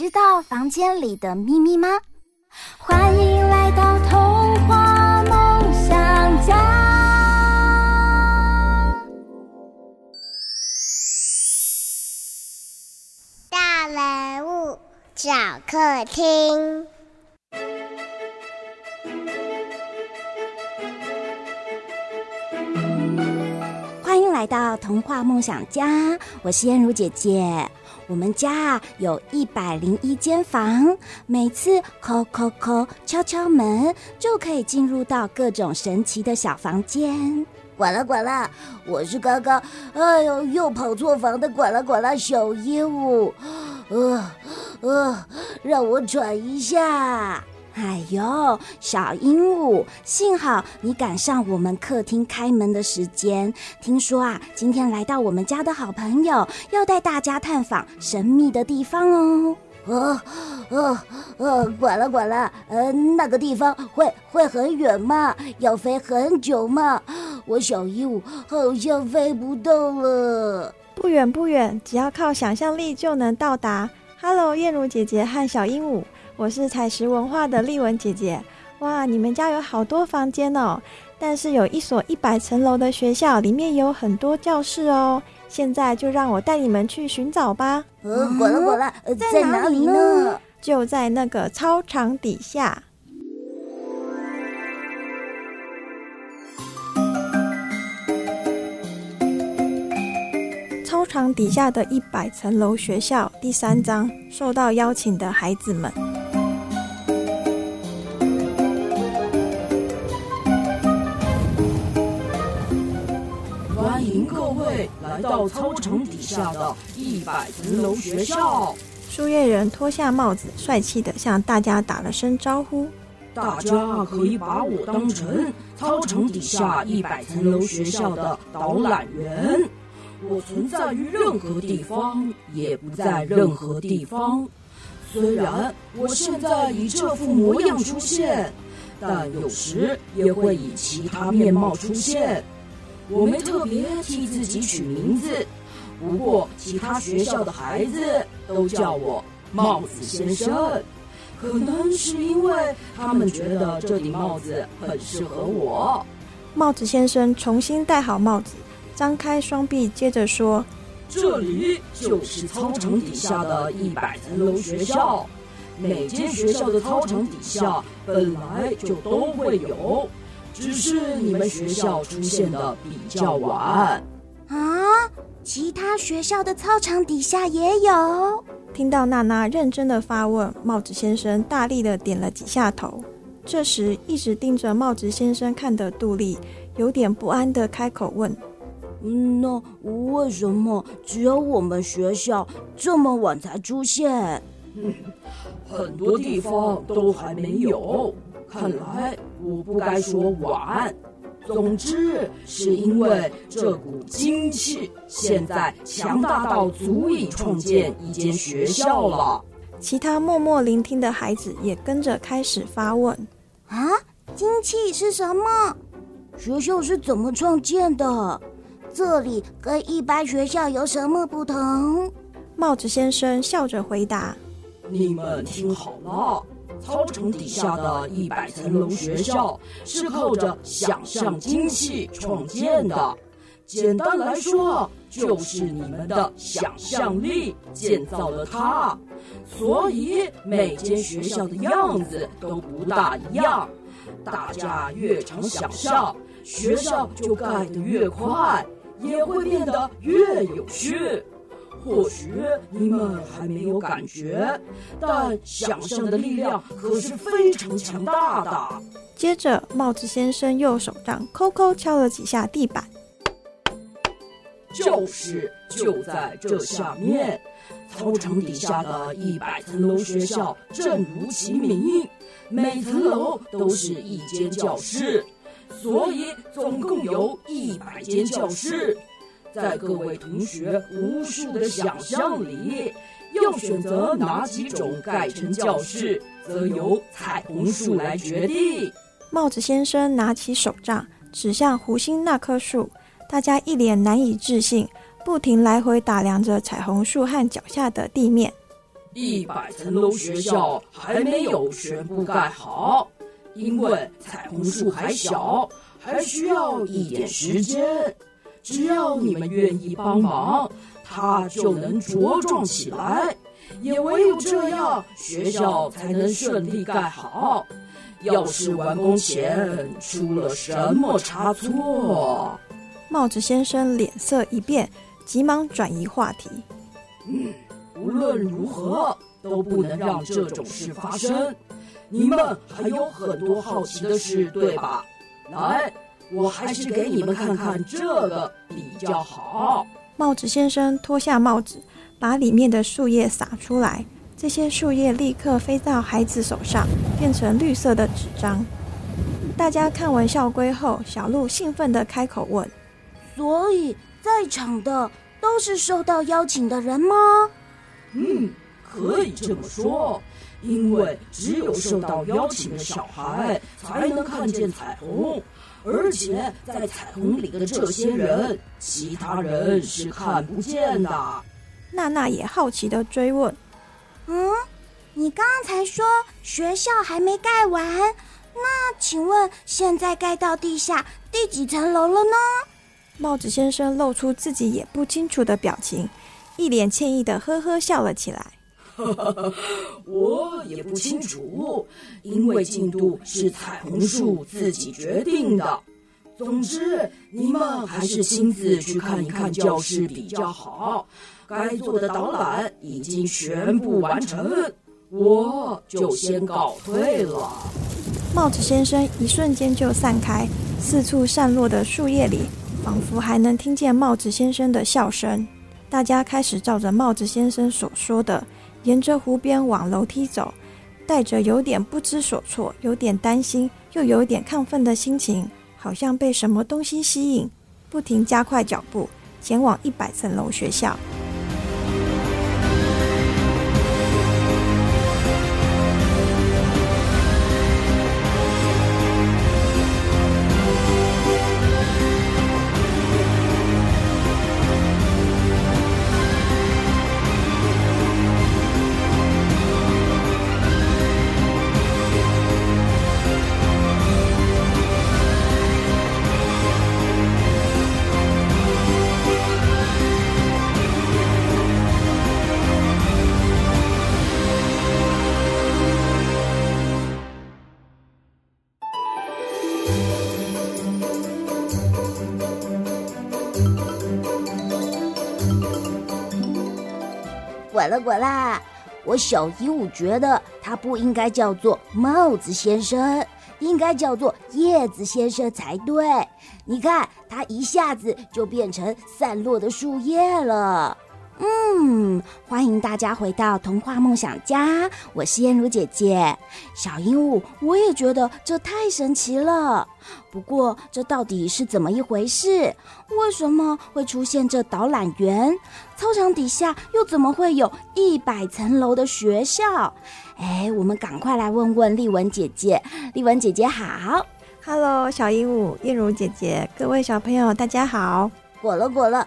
知道房间里的秘密吗？欢迎来到童话梦想家。大人物小客厅。欢迎来到童话梦想家，我是燕如姐姐。我们家啊有一百零一间房，每次叩叩叩敲敲门，就可以进入到各种神奇的小房间。管了管了，我是刚刚哎呦又跑错房的管了管了小鹦鹉，呃呃，让我喘一下。哎呦，小鹦鹉，幸好你赶上我们客厅开门的时间。听说啊，今天来到我们家的好朋友要带大家探访神秘的地方哦。呃呃呃，呱啦呱啦，呃，那个地方会会很远吗？要飞很久吗？我小鹦鹉好像飞不动了。不远不远，只要靠想象力就能到达。Hello，燕如姐姐和小鹦鹉。我是采石文化的丽文姐姐，哇，你们家有好多房间哦，但是有一所一百层楼的学校，里面有很多教室哦。现在就让我带你们去寻找吧。呃，呱啦呱啦，在哪里呢？就在那个操场底下。操场底下的一百层楼学校第三章，受到邀请的孩子们。来到操场底下的一百层楼学校，树叶人脱下帽子，帅气地向大家打了声招呼：“大家可以把我当成操场底下一百层楼学校的导览员。我存在于任何地方，也不在任何地方。虽然我现在以这副模样出现，但有时也会以其他面貌出现。”我没特别替自己取名字，不过其他学校的孩子都叫我帽子先生，可能是因为他们觉得这顶帽子很适合我。帽子先生重新戴好帽子，张开双臂，接着说：“这里就是操场底下的一百层楼学校，每间学校的操场底下本来就都会有。”只是你们学校出现的比较晚啊！其他学校的操场底下也有。听到娜娜认真的发问，帽子先生大力的点了几下头。这时，一直盯着帽子先生看的杜丽有点不安的开口问：“嗯，那为什么只有我们学校这么晚才出现？嗯，很多地方都还没有。”看来我不该说晚。总之，是因为这股精气现在强大到足以创建一间学校了。其他默默聆听的孩子也跟着开始发问：啊，精气是什么？学校是怎么创建的？这里跟一般学校有什么不同？帽子先生笑着回答：你们听好了。操场底下的一百层楼学校是靠着想象精气创建的。简单来说，就是你们的想象力建造了它。所以每间学校的样子都不大一样。大家越常想象，学校就盖得越快，也会变得越有趣。或许你们还没有感觉，但想象的力量可是非常强大的。接着，帽子先生右手掌抠抠敲了几下地板，教室就在这下面。操场底下的一百层楼学校，正如其名，每层楼都是一间教室，所以总共有一百间教室。在各位同学无数的想象里，要选择哪几种盖成教室，则由彩虹树来决定。帽子先生拿起手杖，指向湖心那棵树，大家一脸难以置信。不停来回打量着彩虹树和脚下的地面。一百层楼学校还没有全部盖好，因为彩虹树还小，还需要一点时间。只要你们愿意帮忙，它就能茁壮起来。也唯有这样，学校才能顺利盖好。要是完工前出了什么差错，帽子先生脸色一变。急忙转移话题。嗯，无论如何都不能让这种事发生。你们还有很多好奇的事，对吧？来，我还是给你们看看这个比较好。帽子先生脱下帽子，把里面的树叶撒出来。这些树叶立刻飞到孩子手上，变成绿色的纸张。大家看完校规后，小鹿兴奋地开口问：“所以在场的？”都是受到邀请的人吗？嗯，可以这么说，因为只有受到邀请的小孩才能看见彩虹，而且在彩虹里的这些人，其他人是看不见的。娜娜也好奇的追问：“嗯，你刚刚才说学校还没盖完，那请问现在盖到地下第几层楼了呢？”帽子先生露出自己也不清楚的表情，一脸歉意的呵呵笑了起来。我也不清楚，因为进度是彩虹树自己决定的。总之，你们还是亲自去看一看教室比较好。该做的导览已经全部完成，我就先告退了。帽子先生一瞬间就散开，四处散落的树叶里。仿佛还能听见帽子先生的笑声，大家开始照着帽子先生所说的，沿着湖边往楼梯走，带着有点不知所措、有点担心又有点亢奋的心情，好像被什么东西吸引，不停加快脚步，前往一百层楼学校。滚了滚啦！我小鹦鹉觉得它不应该叫做帽子先生，应该叫做叶子先生才对。你看，它一下子就变成散落的树叶了。嗯，欢迎大家回到童话梦想家，我是燕如姐姐。小鹦鹉，我也觉得这太神奇了。不过，这到底是怎么一回事？为什么会出现这导览员？操场底下又怎么会有一百层楼的学校？哎，我们赶快来问问丽文姐姐。丽文姐姐好，Hello，小鹦鹉，燕如姐姐，各位小朋友大家好。滚了滚了，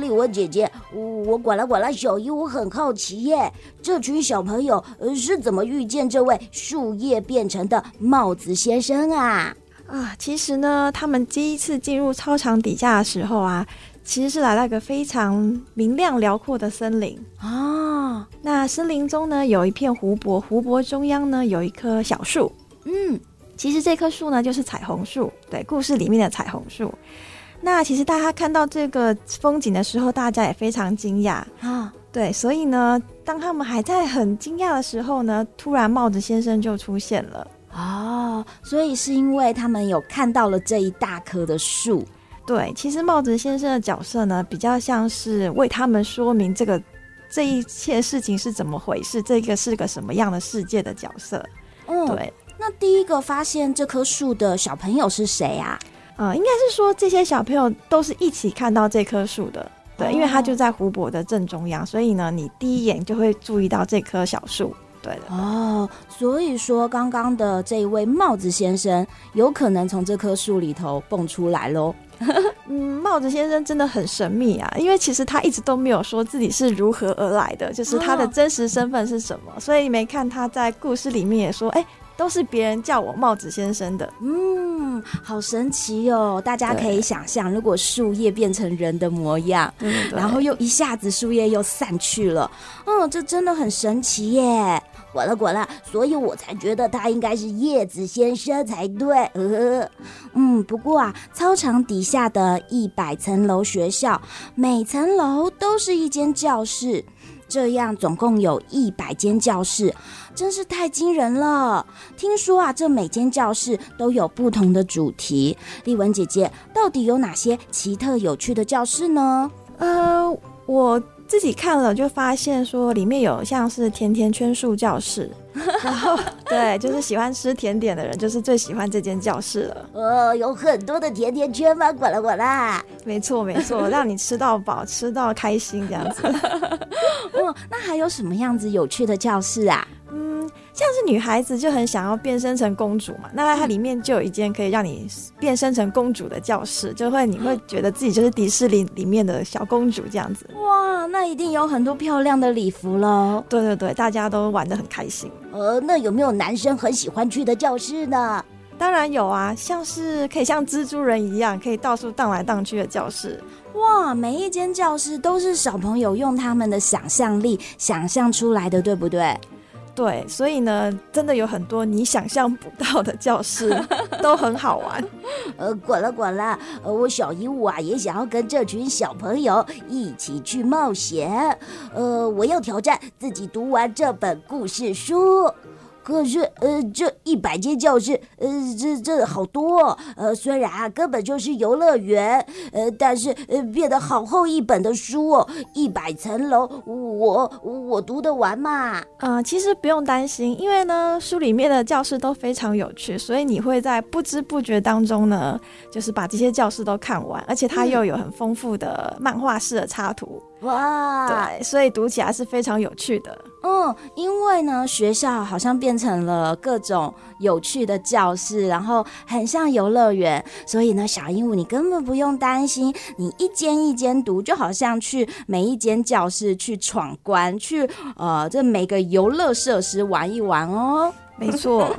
丽文姐姐，我管了管了。小姨，我很好奇耶，这群小朋友是怎么遇见这位树叶变成的帽子先生啊？啊，其实呢，他们第一次进入操场底下的时候啊，其实是来到一个非常明亮辽阔的森林啊。那森林中呢，有一片湖泊，湖泊中央呢，有一棵小树。嗯，其实这棵树呢，就是彩虹树。对，故事里面的彩虹树。那其实大家看到这个风景的时候，大家也非常惊讶啊。对，所以呢，当他们还在很惊讶的时候呢，突然帽子先生就出现了。哦，所以是因为他们有看到了这一大棵的树。对，其实帽子先生的角色呢，比较像是为他们说明这个这一切事情是怎么回事，这个是个什么样的世界的角色。嗯，对。那第一个发现这棵树的小朋友是谁啊？啊、呃，应该是说这些小朋友都是一起看到这棵树的。对，因为它就在湖泊的正中央，所以呢，你第一眼就会注意到这棵小树。对的。哦，所以说刚刚的这一位帽子先生有可能从这棵树里头蹦出来喽。嗯，帽子先生真的很神秘啊，因为其实他一直都没有说自己是如何而来的，就是他的真实身份是什么，哦、所以没看他在故事里面也说，哎。都是别人叫我帽子先生的，嗯，好神奇哦！大家可以想象，如果树叶变成人的模样，然后又一下子树叶又散去了，嗯，这真的很神奇耶！果了果了，所以我才觉得他应该是叶子先生才对。呃，嗯，不过啊，操场底下的一百层楼学校，每层楼都是一间教室。这样总共有一百间教室，真是太惊人了。听说啊，这每间教室都有不同的主题。丽文姐姐，到底有哪些奇特有趣的教室呢？呃，我。自己看了就发现说，里面有像是甜甜圈树教室，然后对，就是喜欢吃甜点的人就是最喜欢这间教室了。哦，有很多的甜甜圈吗？滚啦滚啦！没错没错，让你吃到饱，吃到开心这样子。哦，那还有什么样子有趣的教室啊？嗯，像是女孩子就很想要变身成公主嘛，那它里面就有一间可以让你变身成公主的教室，就会你会觉得自己就是迪士尼里面的小公主这样子。哇，那一定有很多漂亮的礼服喽。对对对，大家都玩的很开心。呃，那有没有男生很喜欢去的教室呢？当然有啊，像是可以像蜘蛛人一样可以到处荡来荡去的教室。哇，每一间教室都是小朋友用他们的想象力想象出来的，对不对？对，所以呢，真的有很多你想象不到的教室，都很好玩。呃，滚了滚了，呃，我小鹦鹉啊，也想要跟这群小朋友一起去冒险。呃，我要挑战自己读完这本故事书。可是，呃，这一百间教室，呃，这这好多，呃，虽然啊根本就是游乐园，呃，但是呃变得好厚一本的书哦，一百层楼，我我读得完吗？呃，其实不用担心，因为呢书里面的教室都非常有趣，所以你会在不知不觉当中呢，就是把这些教室都看完，而且它又有很丰富的漫画式的插图。哇，对，所以读起来是非常有趣的。嗯，因为呢，学校好像变成了各种有趣的教室，然后很像游乐园，所以呢，小鹦鹉你根本不用担心，你一间一间读，就好像去每一间教室去闯关，去呃，这每个游乐设施玩一玩哦。没错，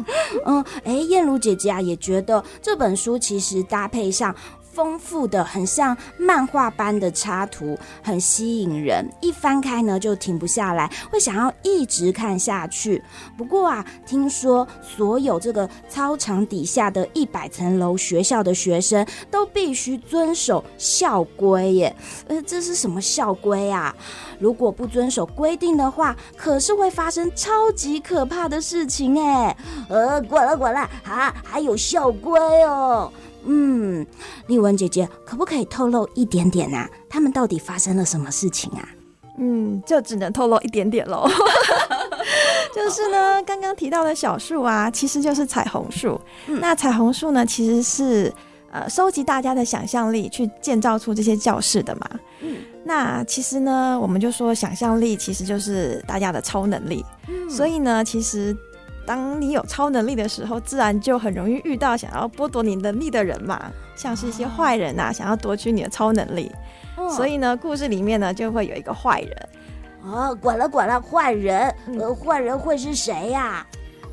嗯，哎，燕如姐姐啊，也觉得这本书其实搭配上。丰富的，很像漫画般的插图，很吸引人。一翻开呢，就停不下来，会想要一直看下去。不过啊，听说所有这个操场底下的一百层楼学校的学生都必须遵守校规耶。呃，这是什么校规啊？如果不遵守规定的话，可是会发生超级可怕的事情哎。呃，滚了滚了，啊，还有校规哦。嗯，丽文姐姐，可不可以透露一点点啊？他们到底发生了什么事情啊？嗯，就只能透露一点点喽。就是呢，刚刚提到的小树啊，其实就是彩虹树。嗯、那彩虹树呢，其实是呃收集大家的想象力去建造出这些教室的嘛。嗯，那其实呢，我们就说想象力其实就是大家的超能力。嗯，所以呢，其实。当你有超能力的时候，自然就很容易遇到想要剥夺你能力的人嘛，像是一些坏人啊，想要夺取你的超能力。哦、所以呢，故事里面呢就会有一个坏人。哦，管了管了，坏人，呃，坏人会是谁呀？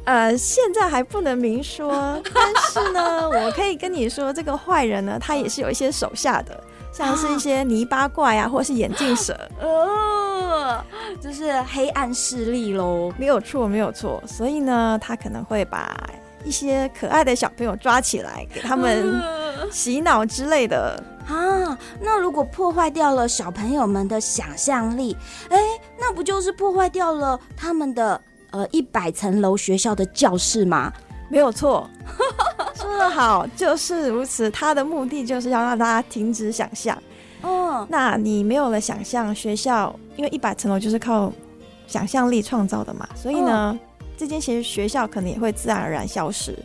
呃，现在还不能明说，但是呢，我可以跟你说，这个坏人呢，他也是有一些手下的。像是一些泥巴怪啊，或是眼镜蛇，哦，就是黑暗势力喽。没有错，没有错。所以呢，他可能会把一些可爱的小朋友抓起来，给他们洗脑之类的啊。那如果破坏掉了小朋友们的想象力，哎，那不就是破坏掉了他们的呃一百层楼学校的教室吗？没有错。说得好，就是如此。他的目的就是要让大家停止想象。哦，那你没有了想象，学校因为一百层楼就是靠想象力创造的嘛，所以呢，哦、这间其实学校可能也会自然而然消失。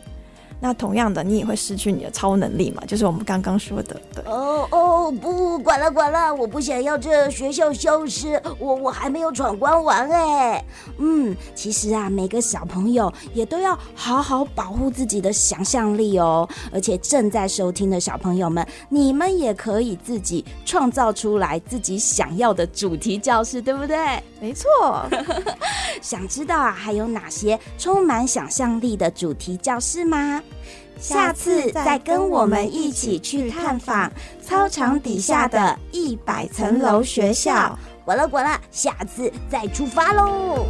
那同样的，你也会失去你的超能力嘛？就是我们刚刚说的，对。哦哦，不，管了管了，我不想要这学校消失，我我还没有闯关完哎。嗯，其实啊，每个小朋友也都要好好保护自己的想象力哦。而且正在收听的小朋友们，你们也可以自己创造出来自己想要的主题教室，对不对？没错。想知道啊，还有哪些充满想象力的主题教室吗？下次再跟我们一起去探访操场底下的一百层楼学校。滚了滚了，下次再出发喽！